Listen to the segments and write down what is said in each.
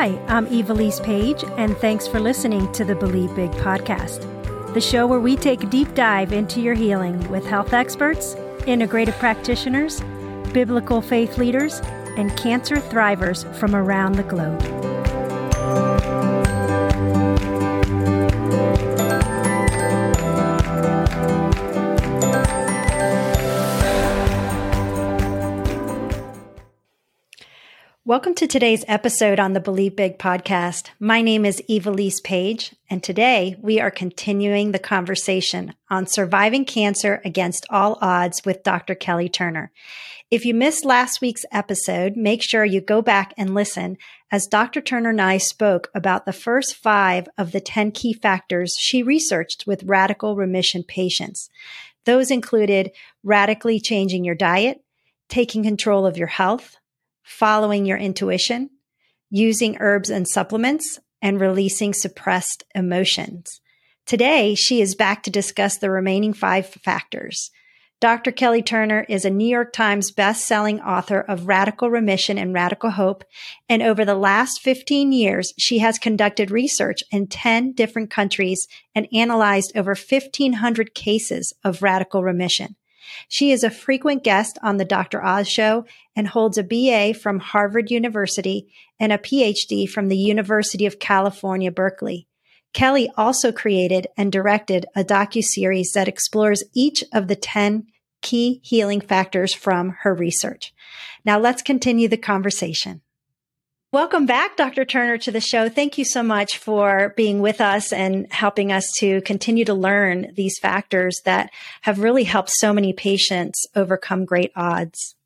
Hi, I'm Ivelisse Page, and thanks for listening to the Believe Big podcast, the show where we take a deep dive into your healing with health experts, integrative practitioners, biblical faith leaders, and cancer thrivers from around the globe. Welcome to today's episode on the Believe Big podcast. My name is Ivelisse Page, and today we are continuing the conversation on surviving cancer against all odds with Dr. Kelly Turner. If you missed last week's episode, make sure you go back and listen as Dr. Turner and I spoke about the first five of the 10 key factors she researched with radical remission patients. Those included radically changing your diet, taking control of your health, following your intuition, using herbs and supplements, and releasing suppressed emotions. Today, she is back to discuss the remaining five factors. Dr. Kelly Turner is a New York Times best-selling author of Radical Remission and Radical Hope, and over the last 15 years, she has conducted research in 10 different countries and analyzed over 1500 cases of radical remission. She is a frequent guest on the Dr. Oz show and holds a BA from Harvard University and a PhD from the University of California, Berkeley. Kelly also created and directed a docu-series that explores each of the 10 key healing factors from her research. Now let's continue the conversation. Welcome back, Dr. Turner, to the show. Thank you so much for being with us and helping us to continue to learn these factors that have really helped so many patients overcome great odds.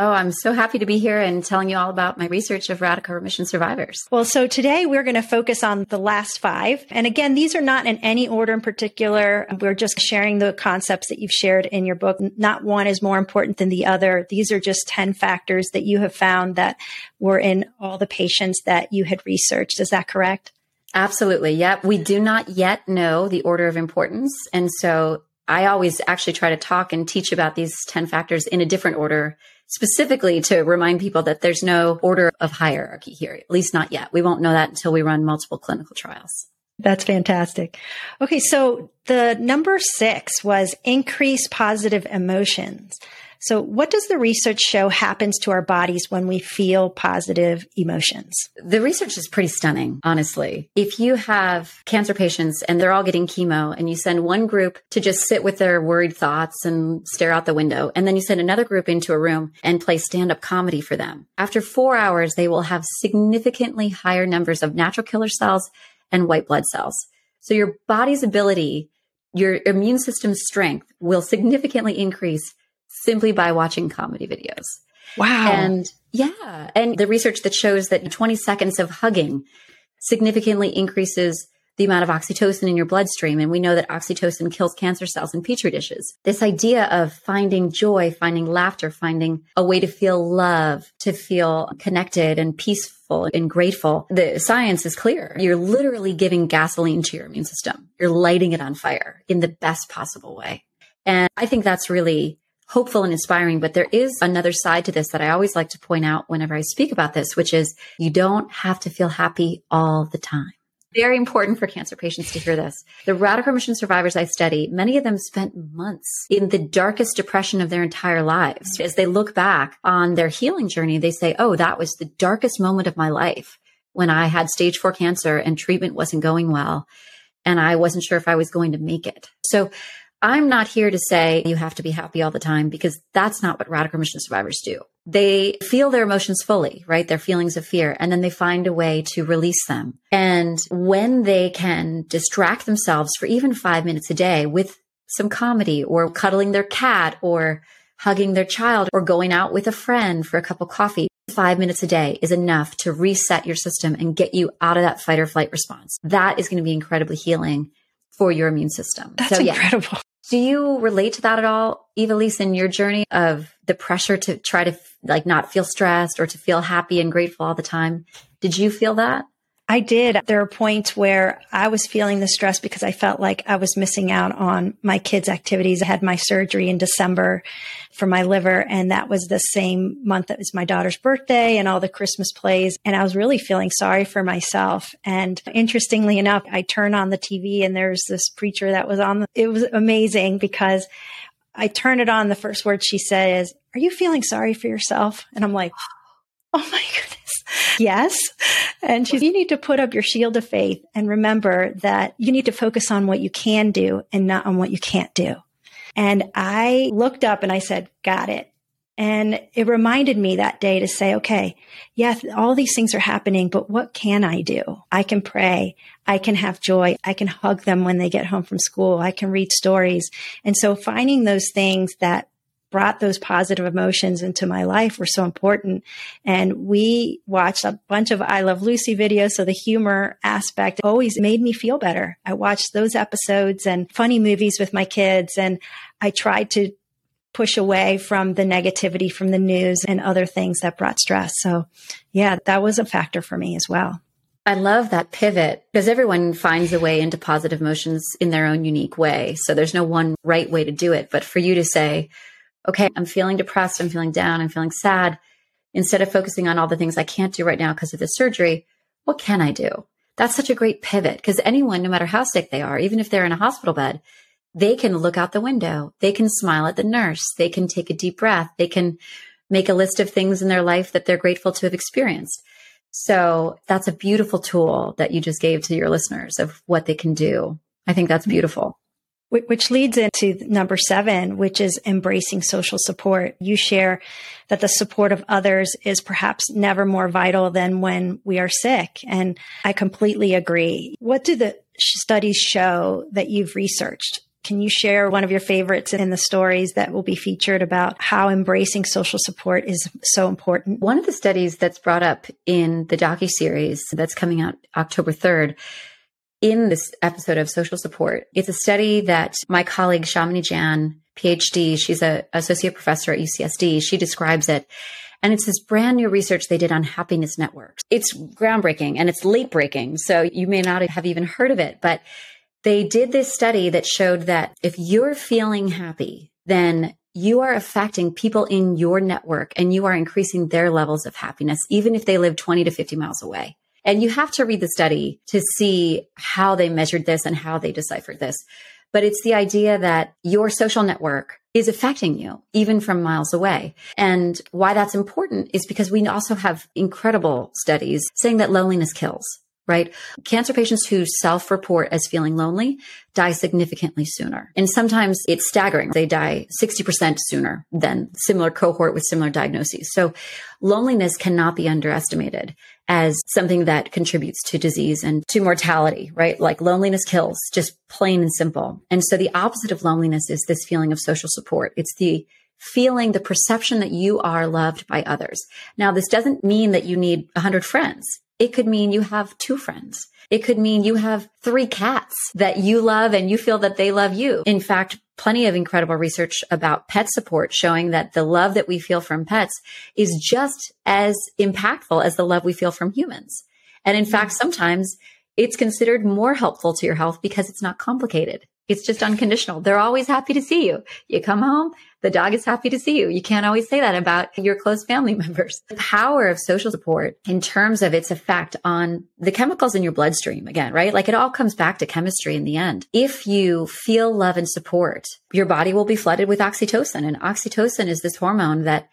Oh, I'm so happy to be here and telling you all about my research of radical remission survivors. Well, so today we're going to focus on the last five. And again, these are not in any order in particular. We're just sharing the concepts that you've shared in your book. Not one is more important than the other. These are just 10 factors that you have found that were in all the patients that you had researched. Is that correct? Absolutely. Yep. We do not yet know the order of importance. And so I always actually try to talk and teach about these 10 factors in a different order specifically to remind people that there's no order of hierarchy here, at least not yet. We won't know that until we run multiple clinical trials. That's fantastic. Okay. So the number six was increase positive emotions. So, what does the research show happens to our bodies when we feel positive emotions? The research is pretty stunning, honestly. If you have cancer patients and they're all getting chemo, and you send one group to just sit with their worried thoughts and stare out the window, and then you send another group into a room and play stand up comedy for them, after four hours, they will have significantly higher numbers of natural killer cells and white blood cells. So, your body's ability your immune system's strength will significantly increase simply by watching comedy videos. Wow. And yeah. And the research that shows that 20 seconds of hugging significantly increases the amount of oxytocin in your bloodstream. And we know that oxytocin kills cancer cells in petri dishes. This idea of finding joy, finding laughter, finding a way to feel love, to feel connected and peaceful and grateful. The science is clear. You're literally giving gasoline to your immune system. You're lighting it on fire in the best possible way. And I think that's really hopeful and inspiring. But there is another side to this that I always like to point out whenever I speak about this, which is you don't have to feel happy all the time. Very important for cancer patients to hear this. The radical remission survivors I study, many of them spent months in the darkest depression of their entire lives. As they look back on their healing journey, they say, Oh, that was the darkest moment of my life when I had stage four cancer and treatment wasn't going well. And I wasn't sure if I was going to make it. So I'm not here to say you have to be happy all the time because that's not what radical remission survivors do. They feel their emotions fully, right? Their feelings of fear, and then they find a way to release them. And when they can distract themselves for even five minutes a day with some comedy or cuddling their cat or hugging their child or going out with a friend for a cup of coffee, five minutes a day is enough to reset your system and get you out of that fight or flight response. That is going to be incredibly healing for your immune system. That's so, incredible. Do you relate to that at all, Ivelisse, in your journey of the pressure to try to like not feel stressed or to feel happy and grateful all the time? Did you feel that? I did. There were points where I was feeling the stress because I felt like I was missing out on my kids' activities. I had my surgery in December for my liver, and that was the same month that was my daughter's birthday and all the Christmas plays. And I was really feeling sorry for myself. And interestingly enough, I turn on the TV and there's this preacher that was on. It was amazing because I turn it on. The first word she said is, Are you feeling sorry for yourself? And I'm like, Oh my goodness. Yes. And she's, you need to put up your shield of faith and remember that you need to focus on what you can do and not on what you can't do. And I looked up and I said, got it. And it reminded me that day to say, okay, yes, all these things are happening, but what can I do? I can pray. I can have joy. I can hug them when they get home from school. I can read stories. And so finding those things that brought those positive emotions into my life were so important. And we watched a bunch of I Love Lucy videos. So the humor aspect always made me feel better. I watched those episodes and funny movies with my kids. And I tried to push away from the negativity from the news and other things that brought stress. So yeah, that was a factor for me as well. I love that pivot because everyone finds a way into positive emotions in their own unique way. So there's no one right way to do it. But for you to say, okay, I'm feeling depressed, I'm feeling down, I'm feeling sad. Instead of focusing on all the things I can't do right now because of the surgery, what can I do? That's such a great pivot because anyone, no matter how sick they are, even if they're in a hospital bed, they can look out the window. They can smile at the nurse. They can take a deep breath. They can make a list of things in their life that they're grateful to have experienced. So that's a beautiful tool that you just gave to your listeners of what they can do. I think that's beautiful. Which leads into number seven, which is embracing social support. You share that the support of others is perhaps never more vital than when we are sick. And I completely agree. What do the studies show that you've researched? Can you share one of your favorites in the stories that will be featured about how embracing social support is so important? One of the studies that's brought up in the docu series that's coming out October 3rd in this episode of social support. It's a study that my colleague Shamini Jain, PhD, she's a associate professor at UCSD. She describes it. And it's this brand new research they did on happiness networks. It's groundbreaking and it's late breaking. So you may not have even heard of it, but they did this study that showed that if you're feeling happy, then you are affecting people in your network and you are increasing their levels of happiness, even if they live 20 to 50 miles away. And you have to read the study to see how they measured this and how they deciphered this. But it's the idea that your social network is affecting you even from miles away. And why that's important is because we also have incredible studies saying that loneliness kills right? Cancer patients who self report as feeling lonely die significantly sooner. And sometimes it's staggering. They die 60% sooner than similar cohort with similar diagnoses. So loneliness cannot be underestimated as something that contributes to disease and to mortality, right? Like loneliness kills, just plain and simple. And so the opposite of loneliness is this feeling of social support. It's the feeling the perception that you are loved by others. Now, this doesn't mean that you need a hundred friends. It could mean you have two friends. It could mean you have three cats that you love and you feel that they love you. In fact, plenty of incredible research about pet support showing that the love that we feel from pets is just as impactful as the love we feel from humans. And in fact, mm. sometimes it's considered more helpful to your health because it's not complicated. It's just unconditional. They're always happy to see you. You come home, the dog is happy to see you. You can't always say that about your close family members. The power of social support in terms of its effect on the chemicals in your bloodstream again, right? Like it all comes back to chemistry in the end. If you feel love and support, your body will be flooded with oxytocin and oxytocin is this hormone that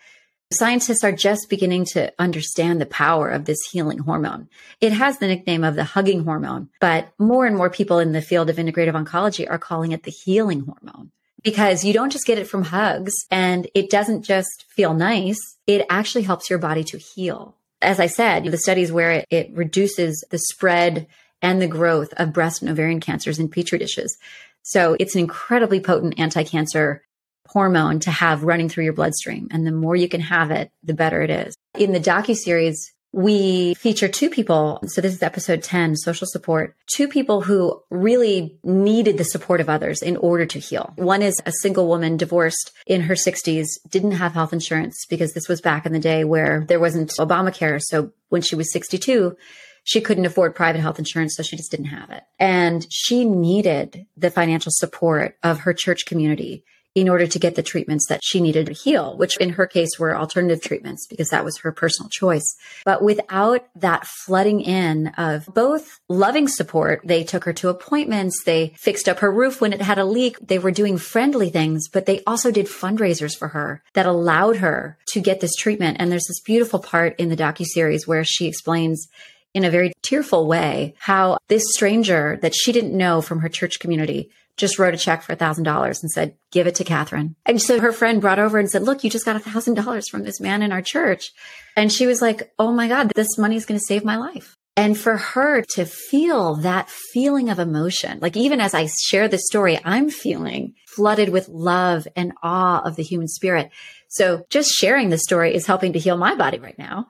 Scientists are just beginning to understand the power of this healing hormone. It has the nickname of the hugging hormone, but more and more people in the field of integrative oncology are calling it the healing hormone because you don't just get it from hugs and it doesn't just feel nice. It actually helps your body to heal. As I said, the studies where it, it reduces the spread and the growth of breast and ovarian cancers in petri dishes. So it's an incredibly potent anti-cancer hormone to have running through your bloodstream. And the more you can have it, the better it is. In the docu series, we feature two people. So this is episode 10, social support, two people who really needed the support of others in order to heal. One is a single woman divorced in her 60s, didn't have health insurance because this was back in the day where there wasn't Obamacare. So when she was 62, she couldn't afford private health insurance, so she just didn't have it. And she needed the financial support of her church community in order to get the treatments that she needed to heal, which in her case were alternative treatments because that was her personal choice. But without that flooding in of both loving support, they took her to appointments. They fixed up her roof when it had a leak. They were doing friendly things, but they also did fundraisers for her that allowed her to get this treatment. And there's this beautiful part in the docu series where she explains in a very tearful way how this stranger that she didn't know from her church community just wrote a check for a thousand dollars and said, give it to Catherine. And so her friend brought over and said, look, you just got a thousand dollars from this man in our church. And she was like, Oh my God, this money is going to save my life. And for her to feel that feeling of emotion, like even as I share this story, I'm feeling flooded with love and awe of the human spirit. So just sharing the story is helping to heal my body right now.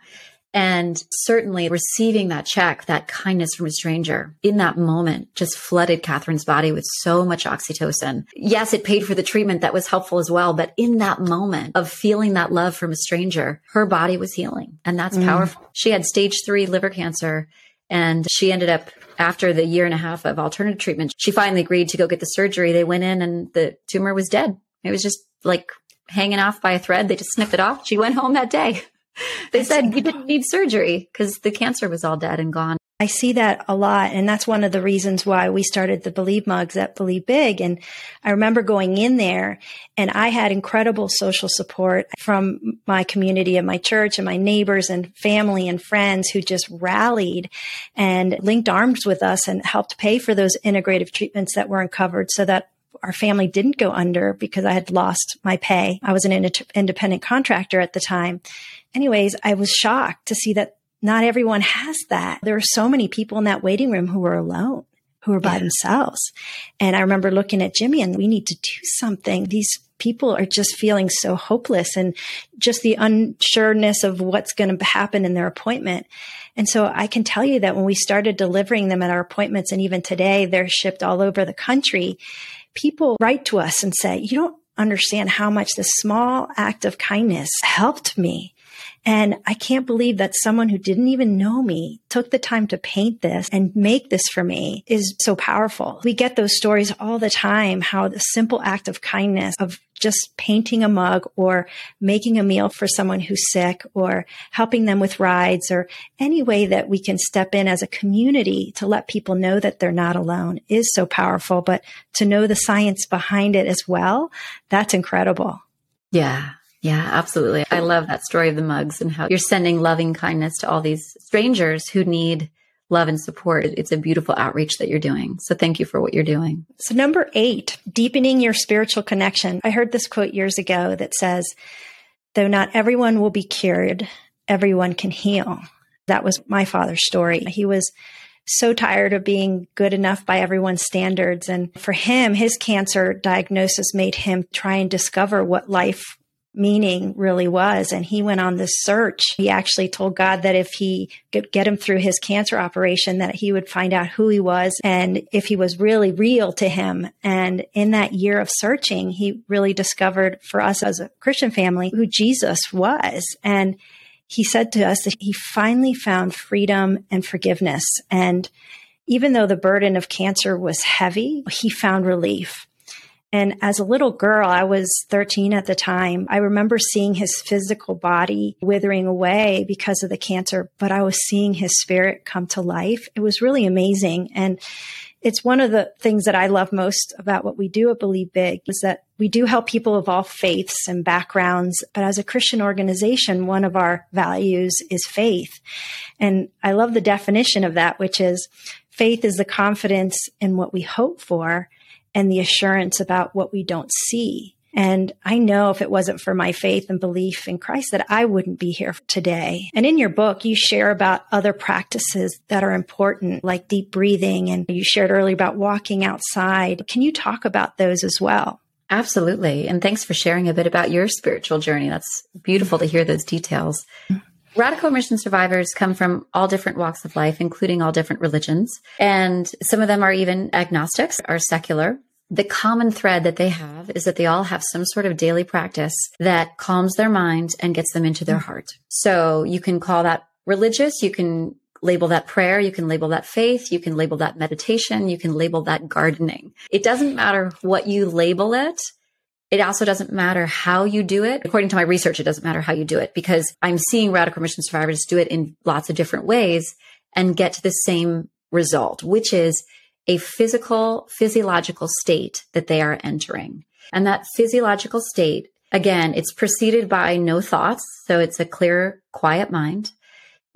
And certainly receiving that check, that kindness from a stranger in that moment just flooded Catherine's body with so much oxytocin. Yes, it paid for the treatment that was helpful as well. But in that moment of feeling that love from a stranger, her body was healing. And that's mm. powerful. She had stage three liver cancer and she ended up after the year and a half of alternative treatment, she finally agreed to go get the surgery. They went in and the tumor was dead. It was just like hanging off by a thread. They just snipped it off. She went home that day. they said you didn't need surgery because the cancer was all dead and gone. I see that a lot. And that's one of the reasons why we started the Believe mugs at Believe Big. And I remember going in there and I had incredible social support from my community and my church and my neighbors and family and friends who just rallied and linked arms with us and helped pay for those integrative treatments that weren't covered so that our family didn't go under because I had lost my pay. I was an independent contractor at the time anyways, I was shocked to see that not everyone has that. There are so many people in that waiting room who were alone, who were by yeah. themselves. And I remember looking at Jimmy and we need to do something. These people are just feeling so hopeless and just the unsureness of what's going to happen in their appointment. And so I can tell you that when we started delivering them at our appointments and even today they're shipped all over the country, people write to us and say, you don't understand how much this small act of kindness helped me. And I can't believe that someone who didn't even know me took the time to paint this and make this for me is so powerful. We get those stories all the time, how the simple act of kindness of just painting a mug or making a meal for someone who's sick or helping them with rides or any way that we can step in as a community to let people know that they're not alone is so powerful. But to know the science behind it as well, that's incredible. Yeah. Yeah, absolutely. I love that story of the mugs and how you're sending loving kindness to all these strangers who need love and support. It's a beautiful outreach that you're doing. So thank you for what you're doing. So number eight, deepening your spiritual connection. I heard this quote years ago that says, though not everyone will be cured, everyone can heal. That was my father's story. He was so tired of being good enough by everyone's standards. And for him, his cancer diagnosis made him try and discover what life meaning really was. And he went on this search. He actually told God that if he could get him through his cancer operation, that he would find out who he was and if he was really real to him. And in that year of searching, he really discovered for us as a Christian family who Jesus was. And he said to us that he finally found freedom and forgiveness. And even though the burden of cancer was heavy, he found relief. And as a little girl, I was 13 at the time. I remember seeing his physical body withering away because of the cancer, but I was seeing his spirit come to life. It was really amazing. And it's one of the things that I love most about what we do at Believe Big is that we do help people of all faiths and backgrounds. But as a Christian organization, one of our values is faith. And I love the definition of that, which is faith is the confidence in what we hope for and the assurance about what we don't see. And I know if it wasn't for my faith and belief in Christ that I wouldn't be here today. And in your book, you share about other practices that are important, like deep breathing. And you shared earlier about walking outside. Can you talk about those as well? Absolutely. And thanks for sharing a bit about your spiritual journey. That's beautiful to hear those details. Radical remission survivors come from all different walks of life, including all different religions. And some of them are even agnostics, are secular. The common thread that they have is that they all have some sort of daily practice that calms their mind and gets them into their heart. So you can call that religious. You can label that prayer. You can label that faith. You can label that meditation. You can label that gardening. It doesn't matter what you label it. It also doesn't matter how you do it. According to my research, it doesn't matter how you do it because I'm seeing radical remission survivors do it in lots of different ways and get to the same result, which is a physical, physiological state that they are entering. And that physiological state, again, it's preceded by no thoughts. So it's a clear, quiet mind.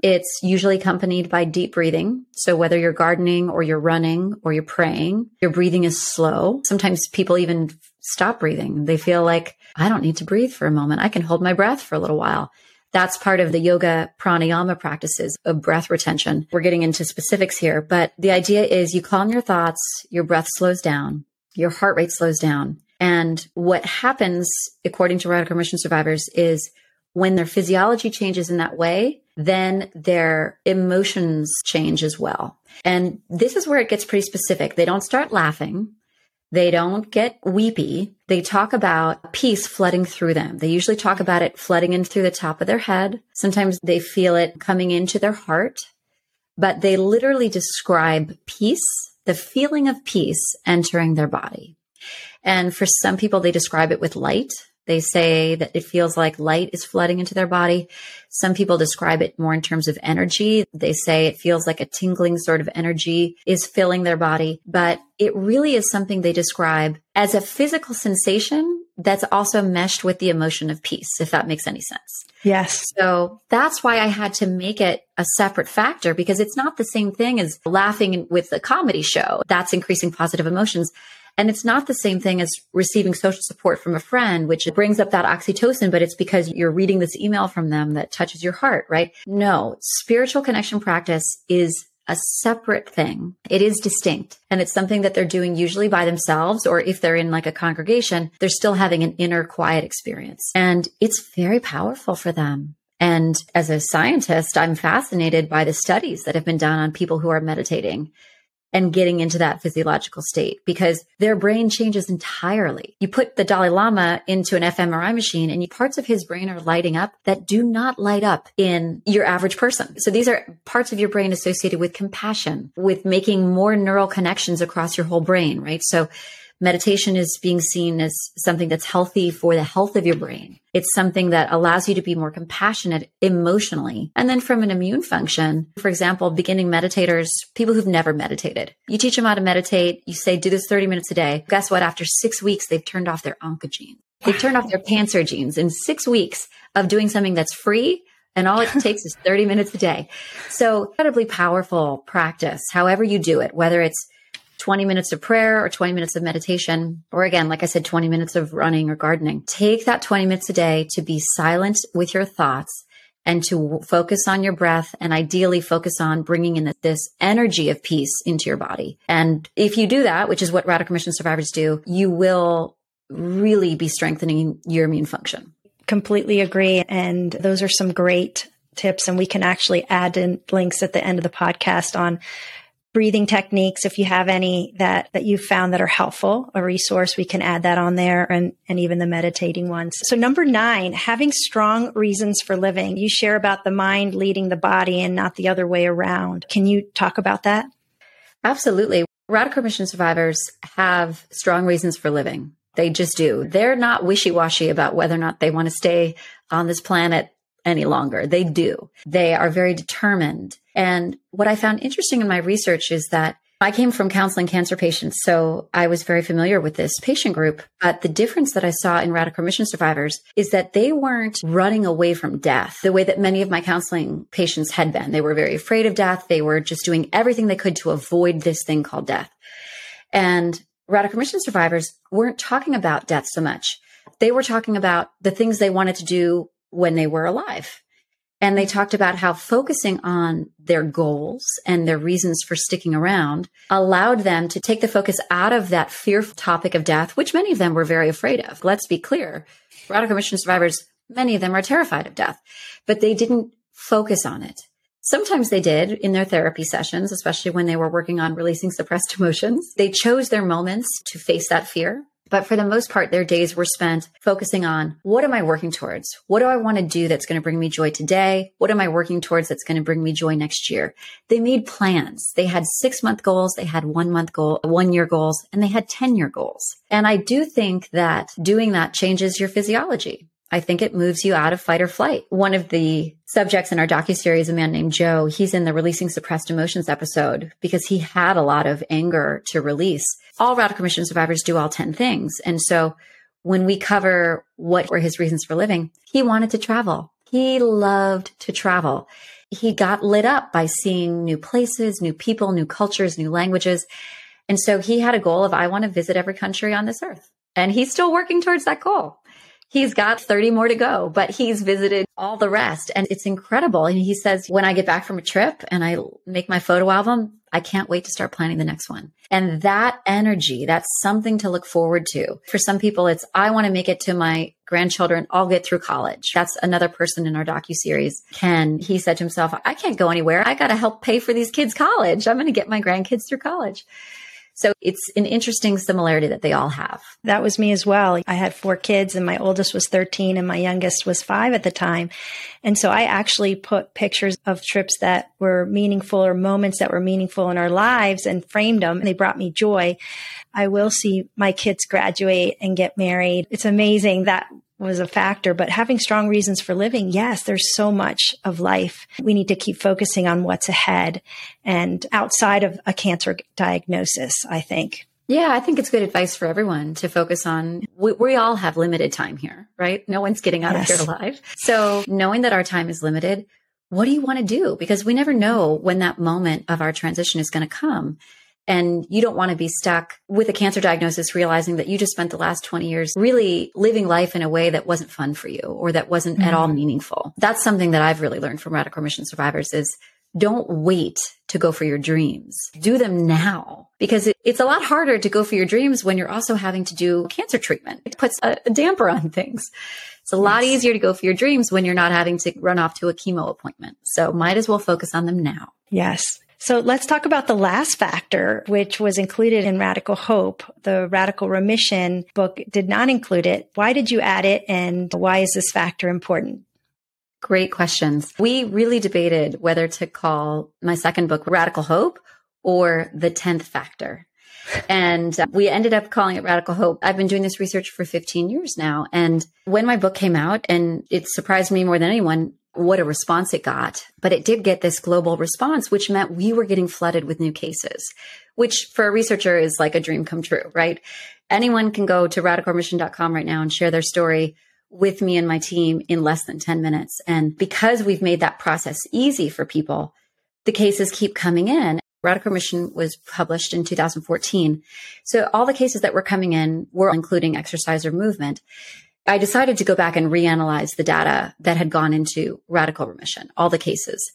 It's usually accompanied by deep breathing. So whether you're gardening or you're running or you're praying, your breathing is slow. Sometimes people even stop breathing. They feel like I don't need to breathe for a moment. I can hold my breath for a little while. That's part of the yoga pranayama practices of breath retention. We're getting into specifics here, but the idea is you calm your thoughts, your breath slows down, your heart rate slows down. And what happens, according to radical remission survivors, is when their physiology changes in that way, then their emotions change as well. And this is where it gets pretty specific. They don't start laughing. They don't get weepy. They talk about peace flooding through them. They usually talk about it flooding in through the top of their head. Sometimes they feel it coming into their heart, but they literally describe peace, the feeling of peace entering their body. And for some people, they describe it with light. They say that it feels like light is flooding into their body. Some people describe it more in terms of energy. They say it feels like a tingling sort of energy is filling their body, but it really is something they describe as a physical sensation that's also meshed with the emotion of peace, if that makes any sense. Yes. So that's why I had to make it a separate factor because it's not the same thing as laughing with a comedy show. That's increasing positive emotions. And it's not the same thing as receiving social support from a friend, which brings up that oxytocin, but it's because you're reading this email from them that touches your heart, right? No, spiritual connection practice is a separate thing. It is distinct and it's something that they're doing usually by themselves or if they're in like a congregation, they're still having an inner quiet experience and it's very powerful for them. And as a scientist, I'm fascinated by the studies that have been done on people who are meditating and getting into that physiological state because their brain changes entirely. You put the Dalai Lama into an fMRI machine and parts of his brain are lighting up that do not light up in your average person. So these are parts of your brain associated with compassion, with making more neural connections across your whole brain, right? So Meditation is being seen as something that's healthy for the health of your brain. It's something that allows you to be more compassionate emotionally. And then from an immune function, for example, beginning meditators, people who've never meditated, you teach them how to meditate. You say, do this 30 minutes a day. Guess what? After six weeks, they've turned off their oncogenes. They've turned off their cancer genes in six weeks of doing something that's free and all it takes is 30 minutes a day. So incredibly powerful practice, however you do it, whether it's 20 minutes of prayer or 20 minutes of meditation, or again, like I said, 20 minutes of running or gardening. Take that 20 minutes a day to be silent with your thoughts and to focus on your breath and ideally focus on bringing in this energy of peace into your body. And if you do that, which is what radical remission survivors do, you will really be strengthening your immune function. Completely agree. And those are some great tips. And we can actually add in links at the end of the podcast on breathing techniques. If you have any that that you found that are helpful a resource we can add that on there and and even the meditating ones. So number 9 having strong reasons for living. You share about the mind leading the body and not the other way around. Can you talk about that? Absolutely. Radical remission survivors have strong reasons for living. They just do. They're not wishy-washy about whether or not they want to stay on this planet any longer. They do. They are very determined. And what I found interesting in my research is that I came from counseling cancer patients, so I was very familiar with this patient group. But the difference that I saw in radical remission survivors is that they weren't running away from death the way that many of my counseling patients had been. They were very afraid of death. They were just doing everything they could to avoid this thing called death. And radical remission survivors weren't talking about death so much. They were talking about the things they wanted to do when they were alive. And they mm. talked about how focusing on their goals and their reasons for sticking around allowed them to take the focus out of that fearful topic of death, which many of them were very afraid of. Let's be clear. Radical remission survivors, many of them are terrified of death, but they didn't focus on it. Sometimes they did in their therapy sessions, especially when they were working on releasing suppressed emotions. They chose their moments to face that fear But for the most part, their days were spent focusing on what am I working towards? What do I want to do that's going to bring me joy today? What am I working towards that's going to bring me joy next year? They made plans. They had six month goals. They had one month goal, one year goals, and they had 10 year goals. And I do think that doing that changes your physiology. I think it moves you out of fight or flight. One of the subjects in our docu-series, a man named Joe, he's in the releasing suppressed emotions episode because he had a lot of anger to release. All radical remission survivors do all 10 things. And so when we cover what were his reasons for living, he wanted to travel. He loved to travel. He got lit up by seeing new places, new people, new cultures, new languages. And so he had a goal of, I want to visit every country on this earth. And he's still working towards that goal. He's got 30 more to go, but he's visited all the rest and it's incredible. And he says, when I get back from a trip and I make my photo album, I can't wait to start planning the next one. And that energy, that's something to look forward to. For some people, it's, I want to make it to my grandchildren. I'll get through college. That's another person in our docu series. Ken, he said to himself, I can't go anywhere. I got to help pay for these kids college. I'm going to get my grandkids through college. So it's an interesting similarity that they all have. That was me as well. I had four kids and my oldest was 13 and my youngest was five at the time. And so I actually put pictures of trips that were meaningful or moments that were meaningful in our lives and framed them. And they brought me joy. I will see my kids graduate and get married. It's amazing that was a factor, but having strong reasons for living, yes, there's so much of life. We need to keep focusing on what's ahead and outside of a cancer diagnosis, I think. Yeah, I think it's good advice for everyone to focus on. We, we all have limited time here, right? No one's getting out yes. of here alive. So knowing that our time is limited, what do you want to do? Because we never know when that moment of our transition is going to come. And you don't want to be stuck with a cancer diagnosis, realizing that you just spent the last 20 years really living life in a way that wasn't fun for you or that wasn't mm-hmm. at all mm-hmm. meaningful. That's something that I've really learned from radical remission survivors is don't wait to go for your dreams. Do them now because it, it's a lot harder to go for your dreams when you're also having to do cancer treatment. It puts a, a damper on things. It's a lot easier to go for your dreams when you're not having to run off to a chemo appointment. So might as well focus on them now. Yes. So let's talk about the last factor, which was included in Radical Hope. The Radical Remission book did not include it. Why did you add it? And why is this factor important? Great questions. We really debated whether to call my second book Radical Hope or The 10th Factor. And uh, we ended up calling it Radical Hope. I've been doing this research for 15 years now. And when my book came out, and it surprised me more than anyone, what a response it got. But it did get this global response, which meant we were getting flooded with new cases, which for a researcher is like a dream come true, right? Anyone can go to radicalremission.com right now and share their story with me and my team in less than 10 minutes. And because we've made that process easy for people, the cases keep coming in. Radical Remission was published in 2014. So all the cases that were coming in were including exercise or movement. I decided to go back and reanalyze the data that had gone into radical remission, all the cases.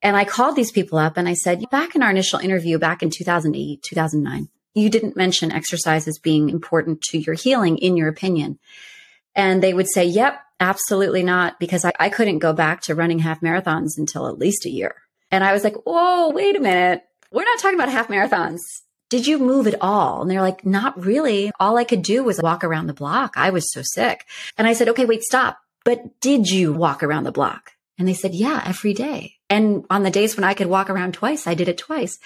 And I called these people up and I said, back in our initial interview back in 2008, 2009, you didn't mention exercise as being important to your healing in your opinion. And they would say, yep, absolutely not, because I, I couldn't go back to running half marathons until at least a year. And I was like, whoa, wait a minute. We're not talking about half marathons did you move at all? And they're like, not really. All I could do was walk around the block. I was so sick. And I said, okay, wait, stop. But did you walk around the block? And they said, yeah, every day. And on the days when I could walk around twice, I did it twice.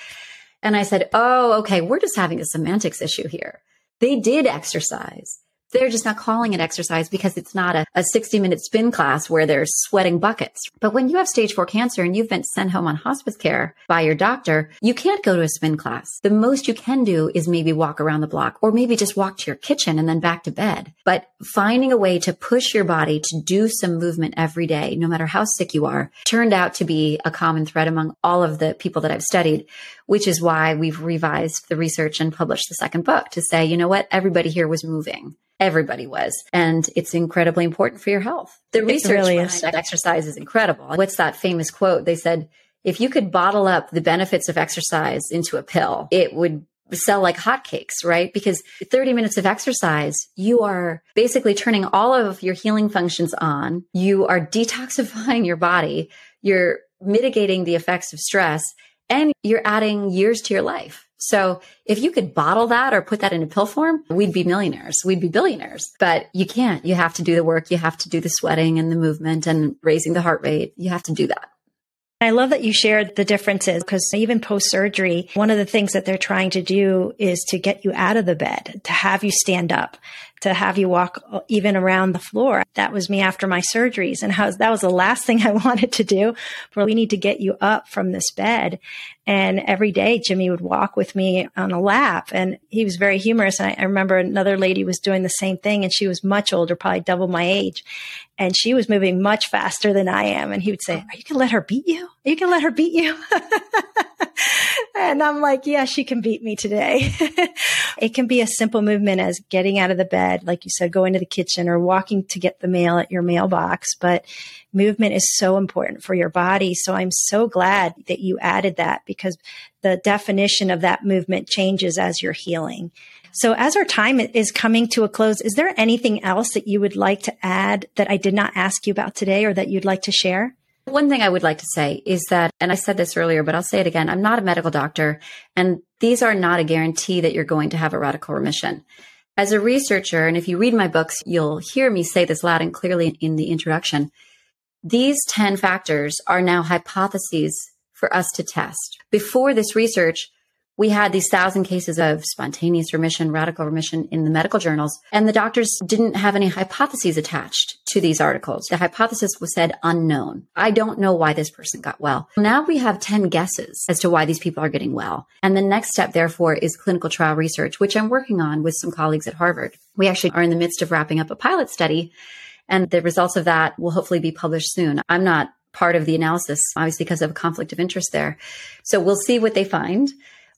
And I said, oh, okay, we're just having a semantics issue here. They did exercise. They're just not calling it exercise because it's not a, a 60 minute spin class where they're sweating buckets. But when you have stage four cancer and you've been sent home on hospice care by your doctor, you can't go to a spin class. The most you can do is maybe walk around the block or maybe just walk to your kitchen and then back to bed. But finding a way to push your body to do some movement every day, no matter how sick you are, turned out to be a common thread among all of the people that I've studied, which is why we've revised the research and published the second book to say, you know what? Everybody here was moving. Everybody was. And it's incredibly important for your health. The it research really behind exercise is incredible. What's that famous quote? They said, if you could bottle up the benefits of exercise into a pill, it would sell like hotcakes, right? Because 30 minutes of exercise, you are basically turning all of your healing functions on. You are detoxifying your body. You're mitigating the effects of stress and you're adding years to your life. So if you could bottle that or put that in a pill form, we'd be millionaires. We'd be billionaires, but you can't. You have to do the work. You have to do the sweating and the movement and raising the heart rate. You have to do that. I love that you shared the differences because even post surgery, one of the things that they're trying to do is to get you out of the bed, to have you stand up, to have you walk even around the floor. That was me after my surgeries. And how, that was the last thing I wanted to do. But we need to get you up from this bed. And every day Jimmy would walk with me on a lap and he was very humorous. And I, I remember another lady was doing the same thing and she was much older, probably double my age. And she was moving much faster than I am. And he would say, are you going to let her beat you? Are you going to let her beat you? and I'm like, yeah, she can beat me today. it can be a simple movement as getting out of the bed, like you said, going to the kitchen or walking to get the mail at your mailbox. But movement is so important for your body. So I'm so glad that you added that because the definition of that movement changes as you're healing. So as our time is coming to a close, is there anything else that you would like to add that I did not ask you about today or that you'd like to share? One thing I would like to say is that, and I said this earlier, but I'll say it again. I'm not a medical doctor and these are not a guarantee that you're going to have a radical remission. As a researcher, and if you read my books, you'll hear me say this loud and clearly in the introduction. These 10 factors are now hypotheses for us to test. Before this research, we had these thousand cases of spontaneous remission, radical remission in the medical journals, and the doctors didn't have any hypotheses attached to these articles. The hypothesis was said unknown. I don't know why this person got well. Now we have 10 guesses as to why these people are getting well. And the next step, therefore, is clinical trial research, which I'm working on with some colleagues at Harvard. We actually are in the midst of wrapping up a pilot study, and the results of that will hopefully be published soon. I'm not part of the analysis, obviously because of a conflict of interest there. So we'll see what they find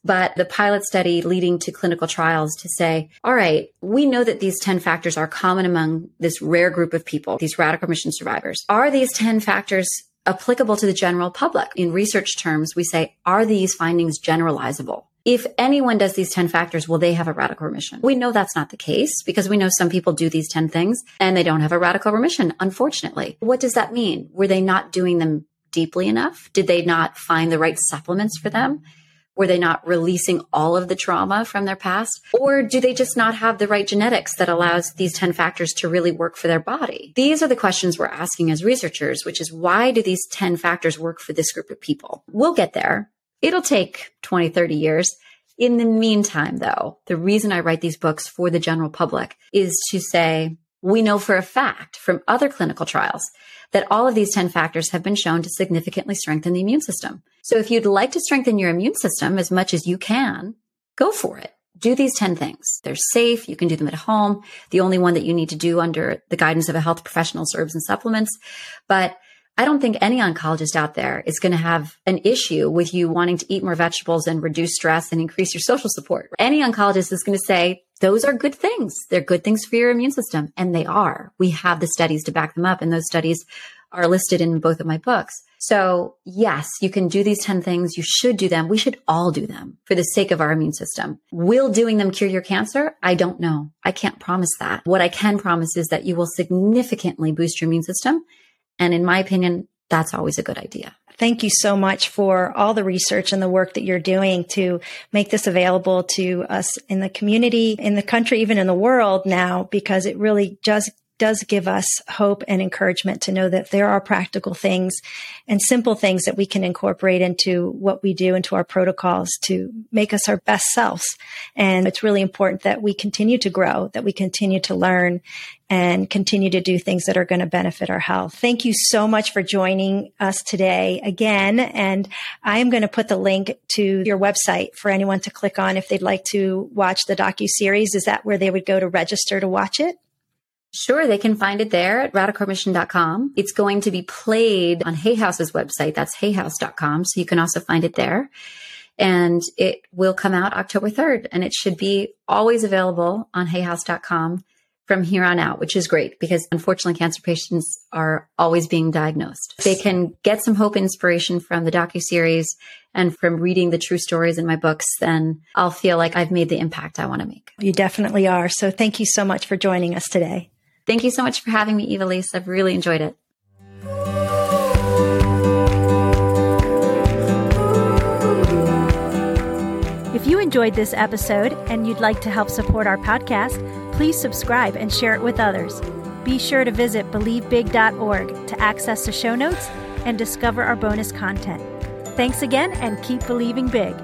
but the pilot study leading to clinical trials to say, all right, we know that these 10 factors are common among this rare group of people, these radical remission survivors. Are these 10 factors applicable to the general public? In research terms, we say, are these findings generalizable? If anyone does these 10 factors, will they have a radical remission? We know that's not the case because we know some people do these 10 things and they don't have a radical remission, unfortunately. What does that mean? Were they not doing them deeply enough? Did they not find the right supplements for them? Were they not releasing all of the trauma from their past? Or do they just not have the right genetics that allows these 10 factors to really work for their body? These are the questions we're asking as researchers, which is why do these 10 factors work for this group of people? We'll get there. It'll take 20, 30 years. In the meantime, though, the reason I write these books for the general public is to say, we know for a fact from other clinical trials that all of these 10 factors have been shown to significantly strengthen the immune system. So if you'd like to strengthen your immune system as much as you can, go for it. Do these 10 things. They're safe. You can do them at home. The only one that you need to do under the guidance of a health professional is herbs and supplements. But I don't think any oncologist out there is going to have an issue with you wanting to eat more vegetables and reduce stress and increase your social support. Any oncologist is going to say, those are good things. They're good things for your immune system. And they are. We have the studies to back them up. And those studies are listed in both of my books. So yes, you can do these 10 things. You should do them. We should all do them for the sake of our immune system. Will doing them cure your cancer? I don't know. I can't promise that. What I can promise is that you will significantly boost your immune system. And in my opinion, that's always a good idea. Thank you so much for all the research and the work that you're doing to make this available to us in the community, in the country, even in the world now, because it really just does give us hope and encouragement to know that there are practical things and simple things that we can incorporate into what we do, into our protocols to make us our best selves. And it's really important that we continue to grow, that we continue to learn and continue to do things that are going to benefit our health. Thank you so much for joining us today again. And I am going to put the link to your website for anyone to click on if they'd like to watch the docu series. Is that where they would go to register to watch it? Sure, they can find it there at radicalremission.com. It's going to be played on Hay House's website. That's hayhouse.com. So you can also find it there. And it will come out October 3rd and it should be always available on hayhouse.com from here on out, which is great because unfortunately cancer patients are always being diagnosed. They can get some hope inspiration from the docu series and from reading the true stories in my books, then I'll feel like I've made the impact I want to make. You definitely are. So thank you so much for joining us today. Thank you so much for having me, Ivelisse. I've really enjoyed it. If you enjoyed this episode and you'd like to help support our podcast, please subscribe and share it with others. Be sure to visit believebig.org to access the show notes and discover our bonus content. Thanks again and keep believing big.